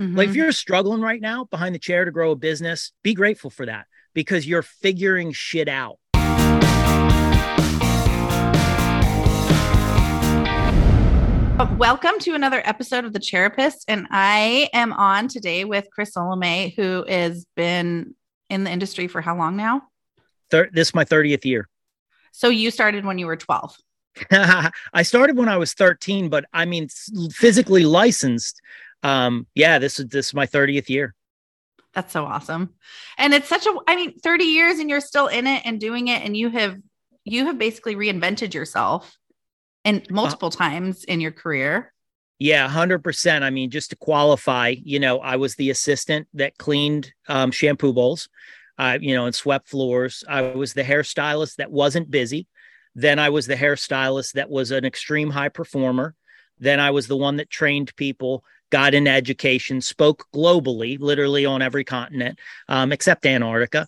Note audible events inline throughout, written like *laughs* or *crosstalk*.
Mm-hmm. Like if you're struggling right now behind the chair to grow a business, be grateful for that because you're figuring shit out. Welcome to another episode of The Chairapist. And I am on today with Chris Sulimay, who has been in the industry for how long now? Thir- this is my 30th year. So you started when you were 12. *laughs* I started when I was 13, but I mean, physically licensed. Um, yeah, this is this is my 30th year. That's so awesome. And it's such a I mean, 30 years and you're still in it and doing it and you have you have basically reinvented yourself and uh, multiple uh, times in your career. Yeah, 100%. I mean, just to qualify, you know, I was the assistant that cleaned um, shampoo bowls, uh, you know, and swept floors. I was the hairstylist that wasn't busy. Then I was the hairstylist that was an extreme high performer. Then I was the one that trained people, got into education, spoke globally, literally on every continent um, except Antarctica.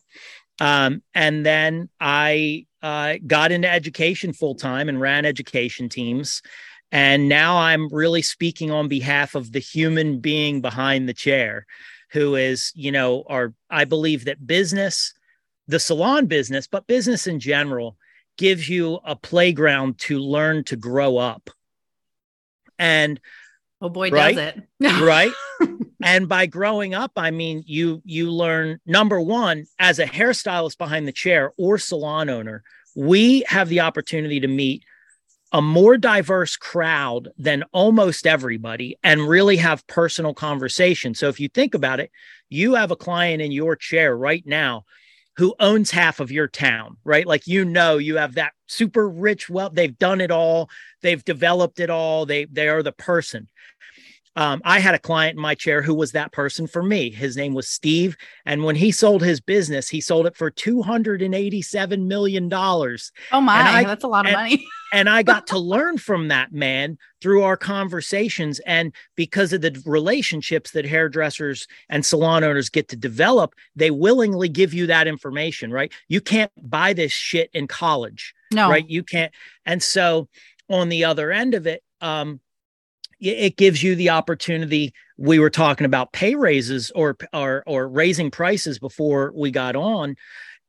Um, and then I uh, got into education full time and ran education teams. And now I'm really speaking on behalf of the human being behind the chair, who is, you know, our, I believe that business, the salon business, but business in general, gives you a playground to learn to grow up. And oh boy, right, does it. *laughs* right. And by growing up, I mean you you learn number one, as a hairstylist behind the chair or salon owner, we have the opportunity to meet a more diverse crowd than almost everybody and really have personal conversation. So if you think about it, you have a client in your chair right now who owns half of your town, right? Like you know, you have that super rich wealth. They've done it all. They've developed it all. They they are the person. Um, I had a client in my chair who was that person for me. His name was Steve. And when he sold his business, he sold it for $287 million. Oh, my. I, that's a lot of and, money. *laughs* and I got to learn from that man through our conversations. And because of the relationships that hairdressers and salon owners get to develop, they willingly give you that information, right? You can't buy this shit in college. No. Right. You can't. And so on the other end of it, um, it gives you the opportunity we were talking about pay raises or or or raising prices before we got on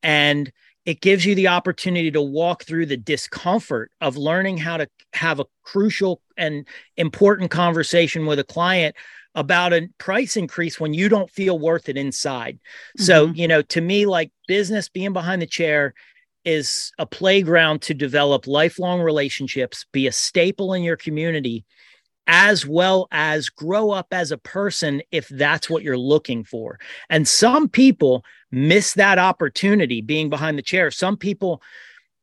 and it gives you the opportunity to walk through the discomfort of learning how to have a crucial and important conversation with a client about a price increase when you don't feel worth it inside. Mm-hmm. So, you know, to me, like business being behind the chair is a playground to develop lifelong relationships, be a staple in your community, as well as grow up as a person if that's what you're looking for. And some people miss that opportunity being behind the chair. Some people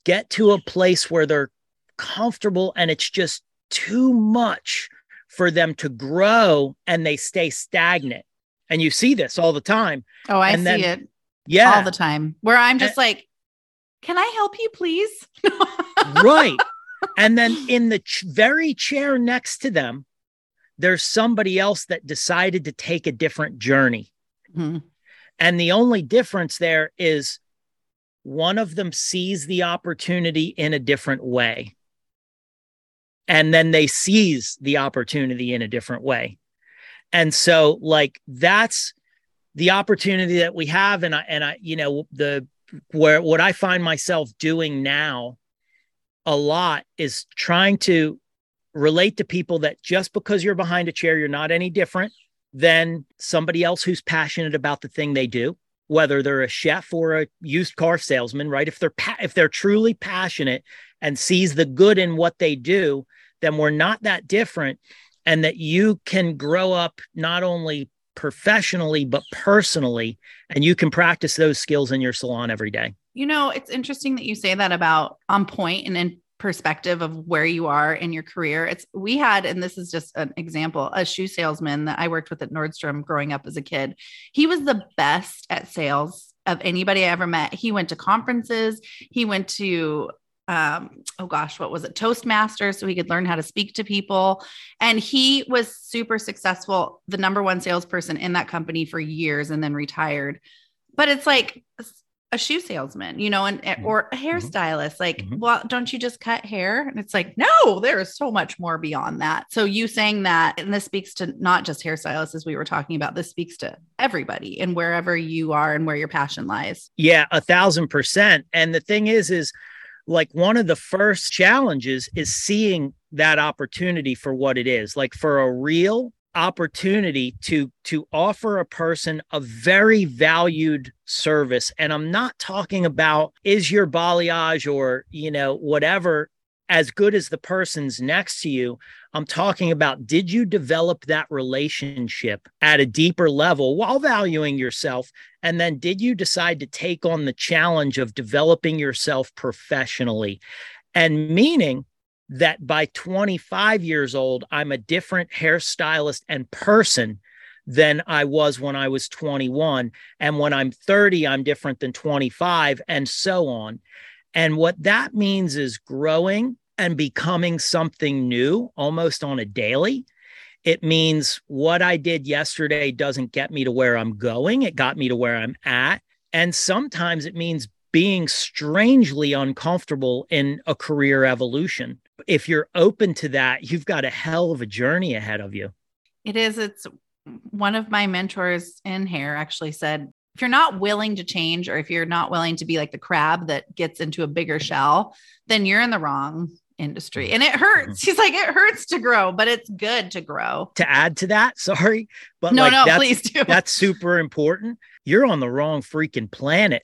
get to a place where they're comfortable and it's just too much for them to grow and they stay stagnant. And you see this all the time. Oh, I and see then, it. Yeah. All the time. Where I'm just and, like, can I help you, please? *laughs* right and then in the ch- very chair next to them, there's somebody else that decided to take a different journey. Mm-hmm. And the only difference there is one of them sees the opportunity in a different way. And then they seize the opportunity in a different way. And so, like, that's the opportunity that we have. And I, and I, you know, the, where what I find myself doing now a lot is trying to relate to people that just because you're behind a chair, you're not any different than somebody else who's passionate about the thing they do, whether they're a chef or a used car salesman, right? If they're pa- if they're truly passionate and sees the good in what they do, then we're not that different and that you can grow up not only professionally but personally and you can practice those skills in your salon every day. You know, it's interesting that you say that about on point and in perspective of where you are in your career. It's we had, and this is just an example, a shoe salesman that I worked with at Nordstrom growing up as a kid. He was the best at sales of anybody I ever met. He went to conferences, he went to um oh gosh what was it toastmasters so he could learn how to speak to people and he was super successful the number one salesperson in that company for years and then retired but it's like a shoe salesman, you know, and Mm-hmm. or a hairstylist. Like, mm-hmm. well, don't you just cut hair? And it's like, no, there is so much more beyond that. So you saying that, and this speaks to not just hairstylists, as we were talking about. This speaks to everybody and wherever you are and where your passion lies. Yeah, a thousand percent. And the thing is, is like one of the first challenges is seeing that opportunity for what it is like for a real opportunity to to offer a person a very valued service. And i'm not talking about is your balayage or you know whatever as good as the person's next to you. I'm talking about did you develop that relationship at a deeper level while valuing yourself? And then did you decide to take on the challenge of developing yourself professionally? And meaning that by 25 years old, I'm a different hairstylist and person than I was when I was 21. And when I'm 30, I'm different than 25, and so on. And what that means is growing and becoming something new almost on a daily. It means what I did yesterday doesn't get me to where I'm going, it got me to where I'm at. And sometimes it means being strangely uncomfortable in a career evolution if you're open to that, you've got a hell of a journey ahead of you. It is. It's one of my mentors in hair actually said, if you're not willing to change, or if you're not willing to be like the crab that gets into a bigger shell, then you're in the wrong industry. And it hurts. Mm-hmm. He's like, it hurts to grow, but it's good to grow. To add to that, *laughs* sorry, but no, like no, please do. That's super important. You're on the wrong freaking planet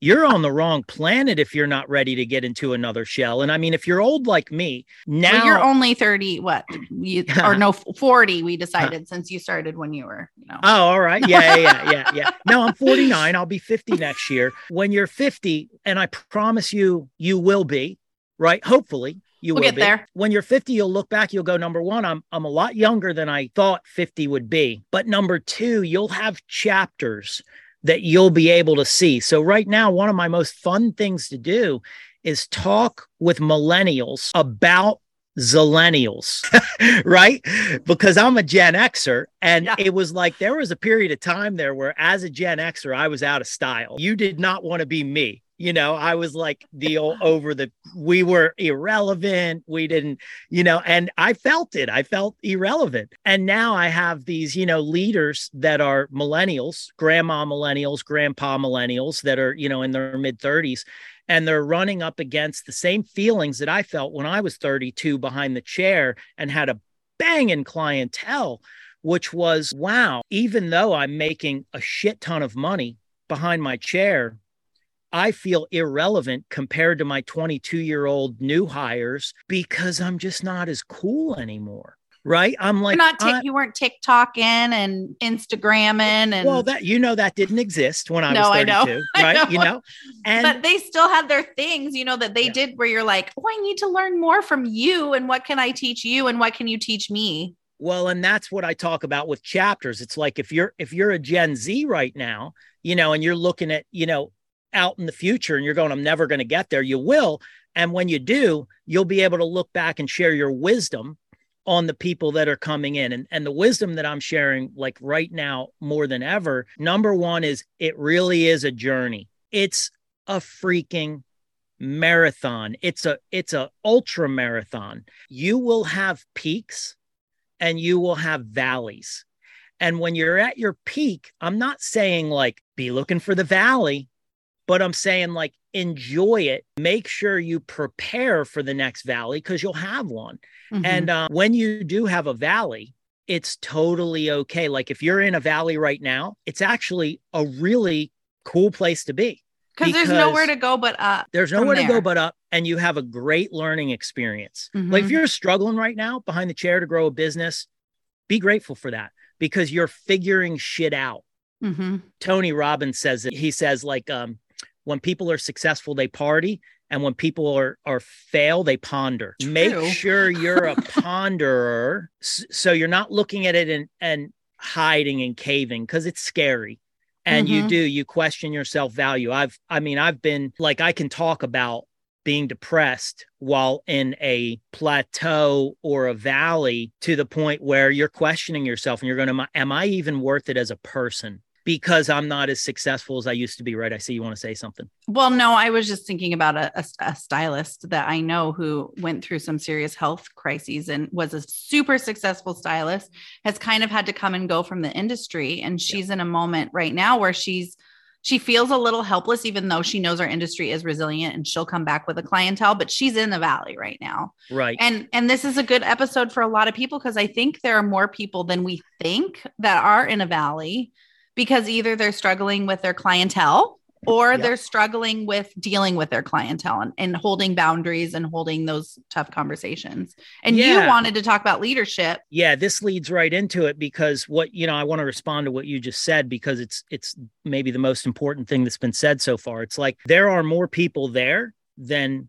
you're on the wrong planet if you're not ready to get into another shell. And I mean, if you're old like me, now well, you're only 30, what you, *laughs* or no 40, we decided *laughs* since you started when you were, you know. Oh, all right. Yeah, yeah, yeah, yeah. *laughs* No, I'm 49. I'll be 50 next year. When you're 50, and I promise you, you will be, right? Hopefully. You we'll will get be. there. When you're 50, you'll look back, you'll go, number one, I'm I'm a lot younger than I thought 50 would be. But number two, you'll have chapters that you'll be able to see. So, right now, one of my most fun things to do is talk with millennials about zillennials, *laughs* right? Because I'm a Gen Xer. And Yeah. it was like there was a period of time there where, as a Gen Xer, I was out of style. You did not want to be me. You know, I was like the over the, we were irrelevant. We didn't, you know, and I felt it. I felt irrelevant. And now I have these, you know, leaders that are millennials, grandma millennials, grandpa millennials that are, you know, in their mid 30s and they're running up against the same feelings that I felt when I was 32 behind the chair and had a banging clientele, which was wow, even though I'm making a shit ton of money behind my chair, I feel irrelevant compared to my 22 year old new hires because I'm just not as cool anymore. Right. I'm like, You're not I- tik you weren't TikToking and Instagramming and well, that you know that didn't exist when I No, was know. 32, *laughs* I right? You know. know, and but they still had their things, you know, that they Yeah. did where you're like, oh, I need to learn more from you. And what can I teach you? And what can you teach me? Well, and that's what I talk about with chapters. It's like if you're if you're a Gen Z right now, you know, and you're looking at, you know, out in the future and you're going, I'm never going to get there, you will. And when you do, you'll be able to look back and share your wisdom on the people that are coming in. And, and the wisdom that I'm sharing, like right now, more than ever, number one is it really is a journey. It's a freaking marathon. It's a it's a ultra marathon. You will have peaks and you will have valleys. And when you're at your peak, I'm not saying like be looking for the valley, but I'm saying like enjoy it. Make sure you prepare for the next valley because you'll have one. Mm-hmm. And uh, when you do have a valley, it's totally okay. Like if you're in a valley right now, it's actually a really cool place to be. because there's nowhere to go but up. There's nowhere to go but up, and you have a great learning experience. Like if Mhm. you're struggling right now behind the chair to grow a business, be grateful for that because you're figuring shit out. Mhm. Tony Robbins says it. He says like um, when people are successful, they party, and when people are are fail, they ponder. True. Make sure you're a *laughs* ponderer, so you're not looking at it and and hiding and caving because it's scary. And you Mhm. do you question your self value. I've I mean I've been like I can talk about being depressed while in a plateau or a valley to the point where you're questioning yourself and you're going to am I even worth it as a person because I'm not as successful as I used to be, right? I see you want to say something. Well, no, I was just thinking about a, a, a, stylist that I know who went through some serious health crises and was a super successful stylist, has kind of had to come and go from the industry. And she's yeah. in a moment right now where she's she feels a little helpless, even though she knows our industry is resilient and she'll come back with a clientele, but she's in the valley right now. Right. And and this is a good episode for a lot of people because I think there are more people than we think that are in a valley because either they're struggling with their clientele or yep. they're struggling with dealing with their clientele and, and, holding boundaries and holding those tough conversations. And yeah. you wanted to talk about leadership. Yeah, this leads right into it because what, you know, I want to respond to what you just said because it's it's maybe the most important thing that's been said so far. It's like there are more people there than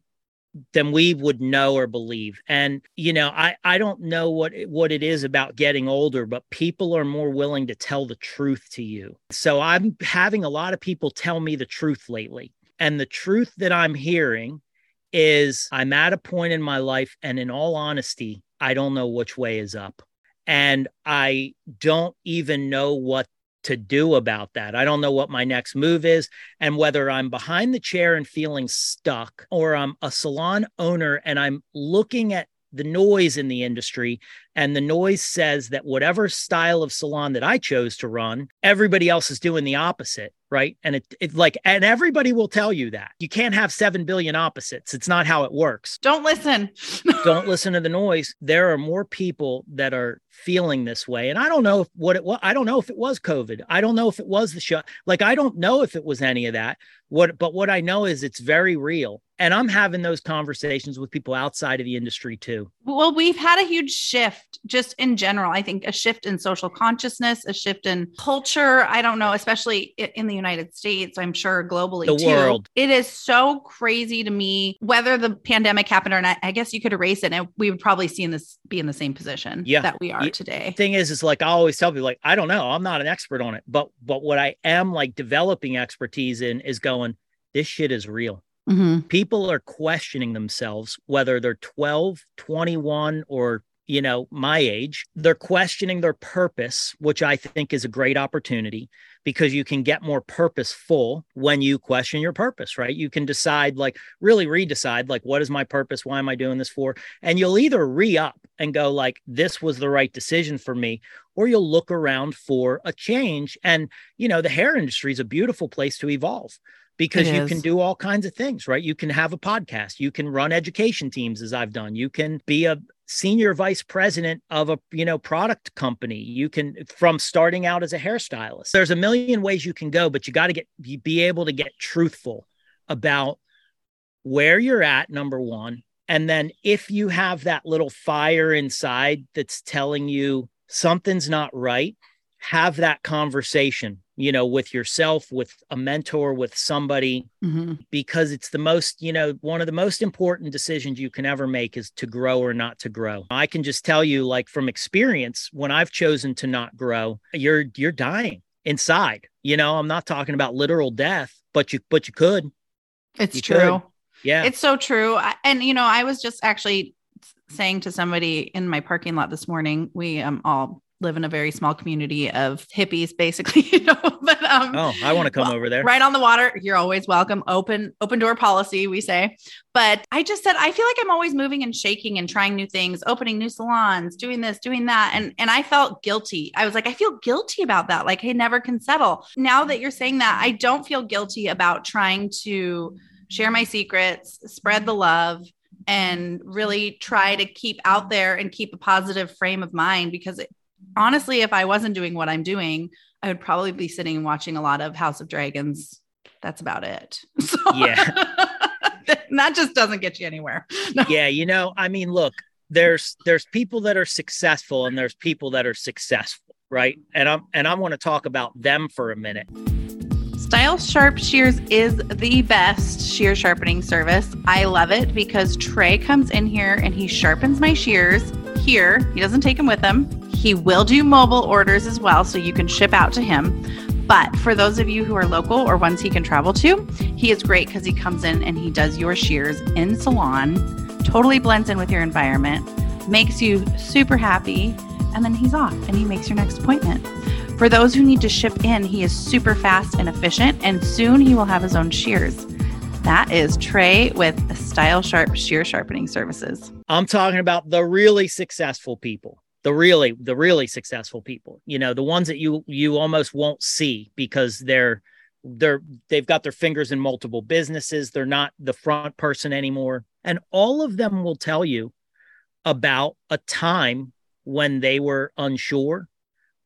than we would know or believe. And you know i i don't know what what it is about getting older but people are more willing to tell the truth to you. So i'm having a lot of people tell me the truth lately. And the truth that i'm hearing is i'm at a point in my life and in all honesty i don't know which way is up. And i don't even know what to do about that. I don't know what my next move is and whether I'm behind the chair and feeling stuck or I'm a salon owner and I'm looking at the noise in the industry and the noise says that whatever style of salon that I chose to run, everybody else is doing the opposite right? And it, it like, and everybody will tell you that you can't have 7 billion opposites. It's not how it works. Don't listen. *laughs* Don't listen to the noise. There are more people that are feeling this way. And I don't know if what it was. I don't know if it was COVID. I don't know if it was the show. Like, I don't know if it was any of that. What, but what I know is it's very real. And I'm having those conversations with people outside of the industry too. Well, we've had a huge shift just in general. I think a shift in social consciousness, a shift in culture. I don't know, especially in the United States, I'm sure globally the too. World. It is so crazy to me whether the pandemic happened or not. I guess you could erase it and we would probably see in this be in the same position yeah. that we are today. The thing is, is like I always tell people, like, I don't know, I'm not an expert on it, but but what I am like developing expertise in is going, this shit is real. Mm-hmm. People are questioning themselves whether they're 12, 21, or you know, my age, they're questioning their purpose, which I think is a great opportunity because you can get more purposeful when you question your purpose, right? You can decide, like, really redecide, like, what is my purpose? Why am I doing this for? And you'll either re up and go, like, this was the right decision for me, or you'll look around for a change. And, you know, the hair industry is a beautiful place to evolve because you can do all kinds of things, right? You can have a podcast, you can run education teams as I've done, you can be a senior vice president of a you know product company. You can from starting out as a hairstylist. There's a million ways you can go but you got to get be able to get truthful about where you're at number 1 and then if you have that little fire inside that's telling you something's not right have that conversation you know, with yourself, with a mentor, with somebody, mm-hmm. because it's the most, you know, one of the most important decisions you can ever make is to grow or not to grow. I can just tell you, like from experience, when I've chosen to not grow, you're you're dying inside. You know, I'm not talking about literal death, but you but you could. It's you true. Could. Yeah. It's so true. And you know, I was just actually saying to somebody in my parking lot this morning, we um all live in a very small community of hippies, basically, *laughs* you know. But um, oh, I want to come well, over there. Right on the water. You're always welcome. Open, open door policy, we say. But I just said I feel like I'm always moving and shaking and trying new things, opening new salons, doing this, doing that. And and I felt guilty. I was like, I feel guilty about that. Like I never can settle. Now that you're saying that, I don't feel guilty about trying to share my secrets, spread the love and really try to keep out there and keep a positive frame of mind because it, honestly, if I wasn't doing what I'm doing, I would probably be sitting and watching a lot of House of Dragons. That's about it. *laughs* So, yeah. *laughs* that just doesn't get you anywhere. *laughs* No. Yeah, you know, I mean, look, there's there's people that are successful and there's people that are successful, right? And I'm and I want to talk about them for a minute. Style Sharp Shears is the best shear sharpening service. I love it because Trey comes in here and he sharpens my shears here. He doesn't take them with him. He will do mobile orders as well, so you can ship out to him. But for those of you who are local or ones he can travel to, he is great because he comes in and he does your shears in salon, totally blends in with your environment, makes you super happy, and then he's off and he makes your next appointment. For those who need to ship in, he is super fast and efficient, and soon he will have his own shears. That is Trey with Style Sharp Shear Sharpening Services. I'm talking about the really successful people the really the really successful people you know the ones that you you almost won't see because they're they're they've got their fingers in multiple businesses. They're not the front person anymore. And all of them will tell you about a time when they were unsure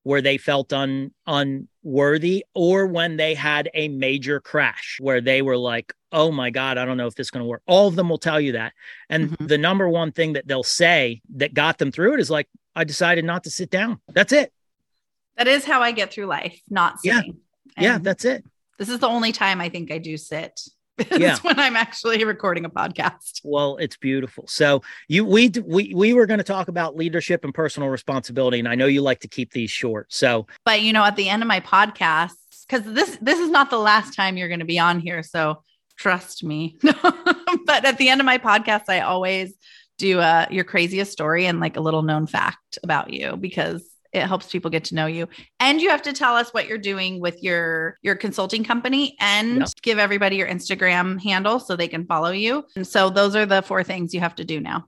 where they felt un unworthy or when they had a major crash where they were like oh my god i don't know if this is going to work. All of them will tell you that. And mm-hmm. the number one thing that they'll say that got them through it is like I decided not to sit down. That's it. That is how I get through life, not sitting. Yeah, yeah that's it. This is the only time I think I do sit. *laughs* yeah. when I'm actually recording a podcast. Well, it's beautiful. So you we we we were going to talk about leadership and personal responsibility, and I know you like to keep these short. So, but you know, at the end of my podcast, because this this is not the last time you're going to be on here, so trust me. *laughs* but at the end of my podcast, I always do uh, your craziest story and like a little known fact about you because it helps people get to know you. And you have to tell us what you're doing with your your consulting company and yep. give everybody your instagram handle so they can follow you. And so those are the four things you have to do now.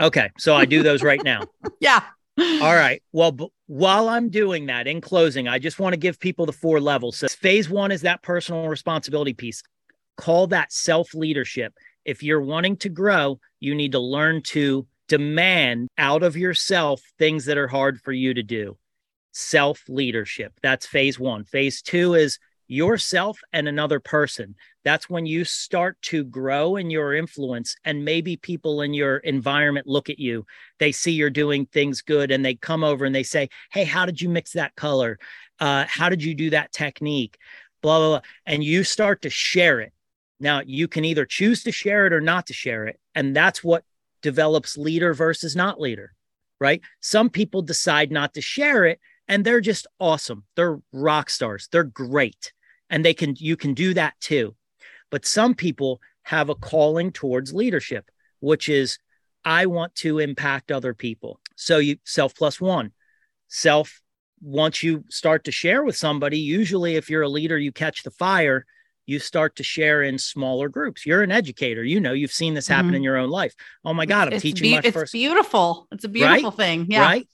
Okay. So i do those right now. *laughs* Yeah. All right. Well b- while i'm doing that in closing i just want to give people the four levels. So phase one is that personal responsibility piece. Call that self leadership if you're wanting to grow, you need to learn to demand out of yourself things that are hard for you to do. Self leadership. That's phase one. Phase two is yourself and another person. That's when you start to grow in your influence, and maybe people in your environment look at you. They see you're doing things good, and they come over and they say, Hey, how did you mix that color? Uh, how did you do that technique? Blah, blah, blah. And you start to share it. Now, you can either choose to share it or not to share it. And that's what develops leader versus not leader, right? Some people decide not to share it and they're just awesome. They're rock stars. They're great. And they can, you can do that too. But some people have a calling towards leadership, which is, I want to impact other people. So you self plus one, self, once you start to share with somebody, usually if you're a leader, you catch the fire you start to share in smaller groups. You're an educator, you know, you've seen this happen mm-hmm. in your own life. Oh my God, I'm it's teaching be- my it's first. beautiful. It's a beautiful right? thing. Yeah. Right.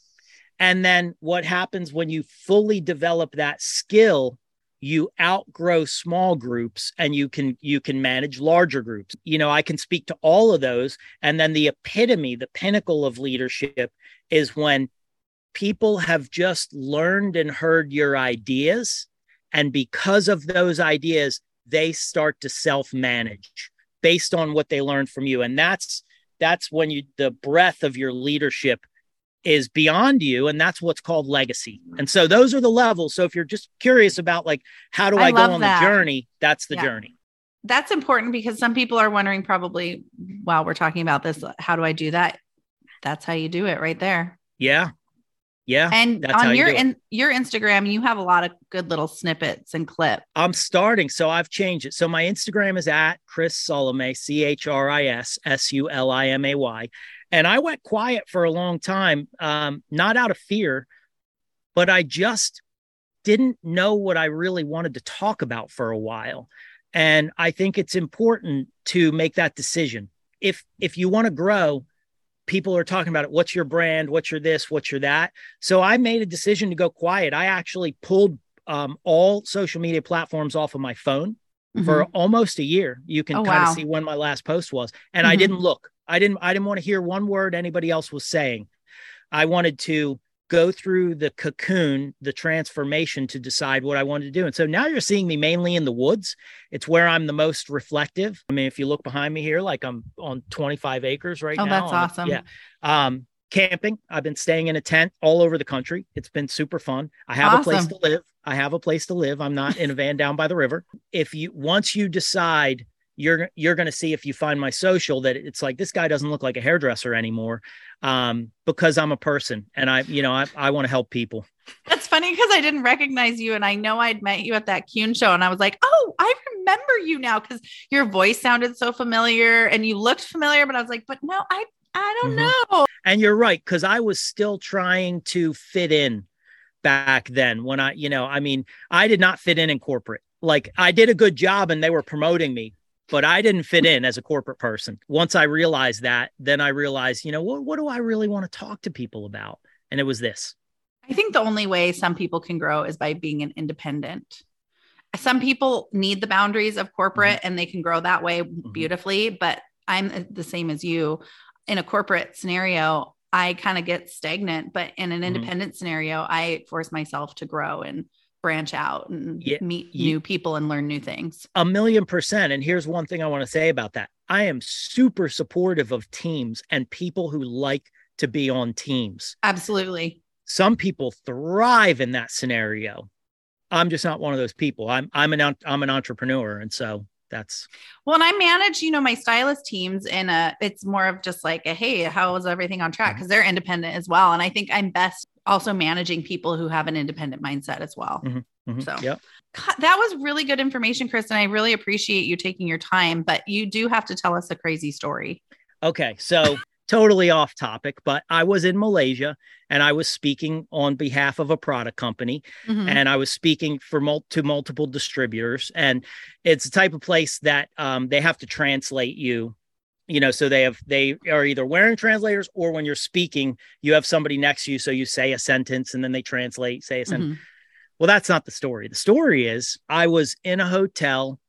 And then what happens when you fully develop that skill? you outgrow small groups and you can you can manage larger groups you know i can speak to all of those and then the epitome the pinnacle of leadership is when people have just learned and heard your ideas and because of those ideas they start to self manage based on what they learned from you. And that's that's when you the breadth of your leadership is beyond you. And that's what's called legacy. And so those are the levels. So if you're just curious about like how do i, I go on that. the journey that's the yeah. journey. That's important because some people are wondering probably while we're talking about this how do i do that? That's how you do it right there. Yeah yeah. And on your in, your Instagram, you have a lot of good little snippets and clips. I'm starting. So I've changed it. So my Instagram is at Chris Sulimay, C H R I S S U L I M A Y. And I went quiet for a long time, um, not out of fear, but I just didn't know what I really wanted to talk about for a while. And I think it's important to make that decision. If if you want to grow, people are talking about it. What's your brand? What's your this? What's your that? So I made a decision to go quiet. I actually pulled um, all social media platforms off of my phone mm-hmm. for almost a year. You can oh, kind wow. of see when my last post was, and mm-hmm. I didn't look. I didn't. I didn't want to hear one word anybody else was saying. I wanted to go through the cocoon, the transformation to decide what I wanted to do. And so now you're seeing me mainly in the woods. It's where I'm the most reflective. I mean, if you look behind me here, like I'm on 25 acres right oh, now. Oh, that's awesome. Yeah. Um, camping. I've been staying in a tent all over the country. It's been super fun. I have awesome. a place to live. I have a place to live. I'm not in a van down by the river. If you once you decide you're you're going to see if you find my social that it's like this guy doesn't look like a hairdresser anymore um, because I'm a person and I you know I, I want to help people. That's funny because I didn't recognize you and I know I'd met you at that Kuhn show and I was like, oh, I remember you now because your voice sounded so familiar and you looked familiar, but I was like, but no, I I don't mm-hmm. know. And you're right because I was still trying to fit in back then when I, you know, I mean, I did not fit in in corporate. Like I did a good job and they were promoting me, but I didn't fit in as a corporate person. Once I realized that, then I realized, you know, what, what do I really want to talk to people about? And it was this. I think the only way some people can grow is by being an independent. Some people need the boundaries of corporate mm-hmm. and they can grow that way mm-hmm. beautifully, but I'm the same as you. In a corporate scenario, I kind of get stagnant, but in an mm-hmm. independent mm-hmm. scenario, I force myself to grow and branch out and yeah, meet new people and learn new things. A million percent. And here's one thing I want to say about that I am super supportive of teams and people who like to be on teams. Absolutely. Some people thrive in that scenario. I'm just not one of those people. I'm I'm an I'm an entrepreneur, and so that's well and i manage you know my stylist teams in a it's more of just like a, hey how is everything on track because mm-hmm. they're independent as well and i think i'm best also managing people who have an independent mindset as well mm-hmm. Mm-hmm. so yeah that was really good information kristen i really appreciate you taking your time but you do have to tell us a crazy story okay so totally off topic, but I was in Malaysia and I was speaking on behalf of a product company mm-hmm. and I was speaking for mul- to multiple distributors. And it's the type of place that um, they have to translate you. You know, so they have they are either wearing translators or when you're speaking, you have somebody next to you. So you say a sentence and then they translate, say a sentence. Mm-hmm. Well, that's not the story. The story is I was in a hotel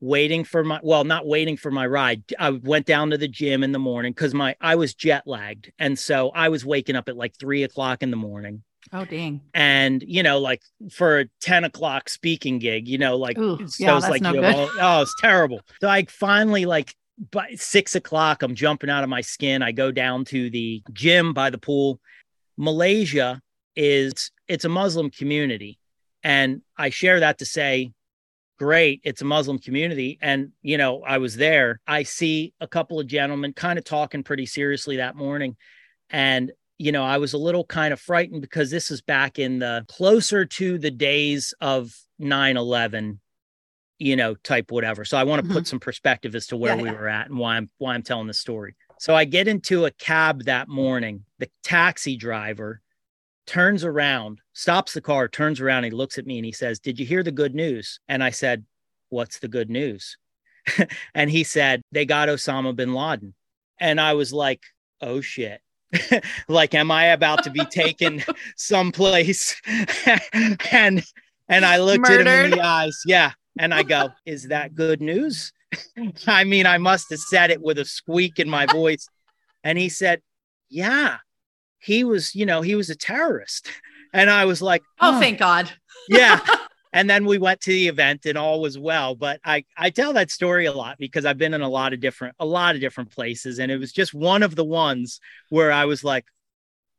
waiting for my well not waiting for my ride. I went down to the gym in the morning because my i was jet lagged and so i was waking up at like three o'clock in the morning. Oh dang. And you know like for a 10 o'clock speaking gig you know like Ooh, so yeah, that's like no good. oh it's terrible. So i finally like by six o'clock i'm jumping out of my skin. I go down to the gym by the pool. Malaysia is it's a muslim community and i share that to say great it's a muslim community. And you know i was there. I see a couple of gentlemen kind of talking pretty seriously that morning. And you know i was a little kind of frightened because this is back in the closer to the days of 9-11 you know type whatever. So i want to mm-hmm. put some perspective as to where yeah, we yeah. were at and why i'm why i'm telling the story. So i get into a cab that morning. The taxi driver turns around, stops the car, turns around, he looks at me and he says, Did you hear the good news? And I said, What's the good news? *laughs* and he said, They got Osama bin Laden. And I was like, Oh shit. *laughs* like, am I about to be taken *laughs* someplace? and and I looked Murdered. at him in the eyes. Yeah. And I go, Is that good news? I mean, I must have said it with a squeak in my voice. And he said, Yeah he was, you know, he was a terrorist. *laughs* And I was like, oh, oh thank God. yeah. *laughs* And then we went to the event and all was well. But I, I tell that story a lot because I've been in a lot of different, a lot of different places. And it was just one of the ones where I was like,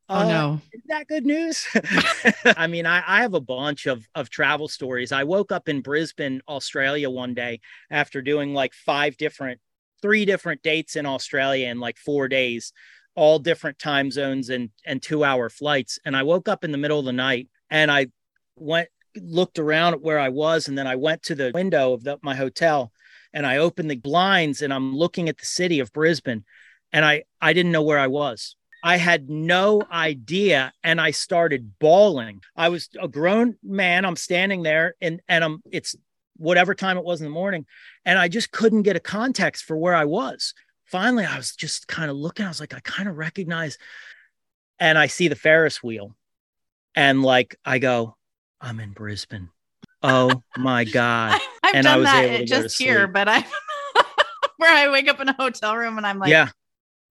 Oh, oh no. Is that good news? *laughs* I mean, I, I have a bunch of, of travel stories. I woke up in Brisbane, Australia one day after doing like five different, three different dates in Australia in like four days all different time zones and and two hour flights and i woke up in the middle of the night and i went looked around at where i was and then i went to the window of the, my hotel and i opened the blinds and i'm looking at the city of brisbane and i i didn't know where i was I had no idea and I started bawling. I was a grown man. I'm standing there and and I'm it's whatever time it was in the morning and I just couldn't get a context for where I was finally I was just kind of looking, I was like, I kind of recognize, and I see the Ferris wheel. And like I go, I'm in Brisbane. Oh my God. *laughs* I've and done I was that just here, but I *laughs* where I wake up in a hotel room and I'm like, yeah,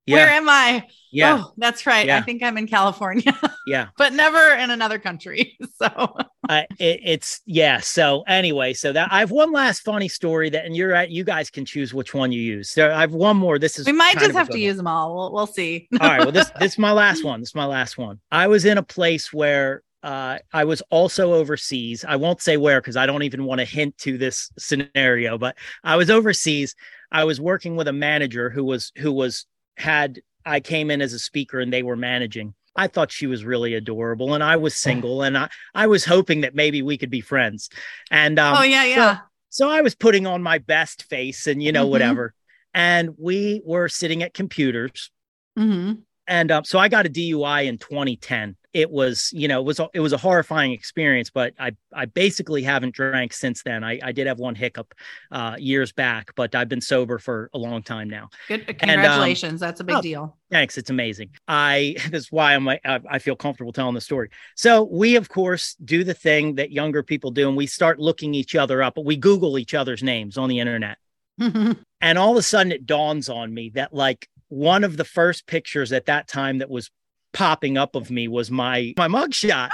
yeah. Where am I? Yeah. Oh, that's right. Yeah. I think I'm in California. *laughs* yeah. But never in another country. *laughs* So uh, it, it's yeah. So anyway, so that I have one last funny story that, and you're at, you guys can choose which one you use. So I have one more. This is we might just have to use them all. We'll, we'll see. all right. Well, this *laughs* this is my last one. This is my last one. I was in a place where uh, I was also overseas. I won't say where because I don't even want to hint to this scenario, but I was overseas. I was working with a manager who was who was had I came in as a speaker and they were managing. I thought she was really adorable and I was single and I, I was hoping that maybe we could be friends. And um, oh yeah, yeah. So, so, I was putting on my best face and you know, mm-hmm. whatever. And we were sitting at computers. Mm-hmm. And um, so I got a DUI in 2010. It was, you know, it was it was a horrifying experience, but I I basically haven't drank since then. I, I did have one hiccup uh, years back, but I've been sober for a long time now. Good, congratulations! And, um, That's a big oh, deal. Thanks, it's amazing. I *laughs* that's why I'm I, I feel comfortable telling the story. So we of course do the thing that younger people do, and we start looking each other up. But we Google each other's names on the internet. *laughs* and all of a sudden it dawns on me that like one of the first pictures at that time that was popping up of me was my my mugshot.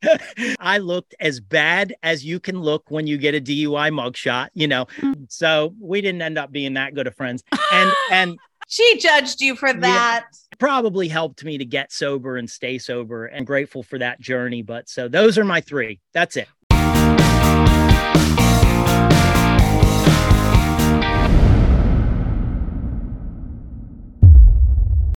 *laughs* I looked as bad as you can look when you get a DUI mugshot, you know. Mm. So we didn't end up being that good of friends. And *laughs* and she judged you for that. Yeah, probably helped me to get sober and stay sober and grateful for that journey. But so those are my three. That's it.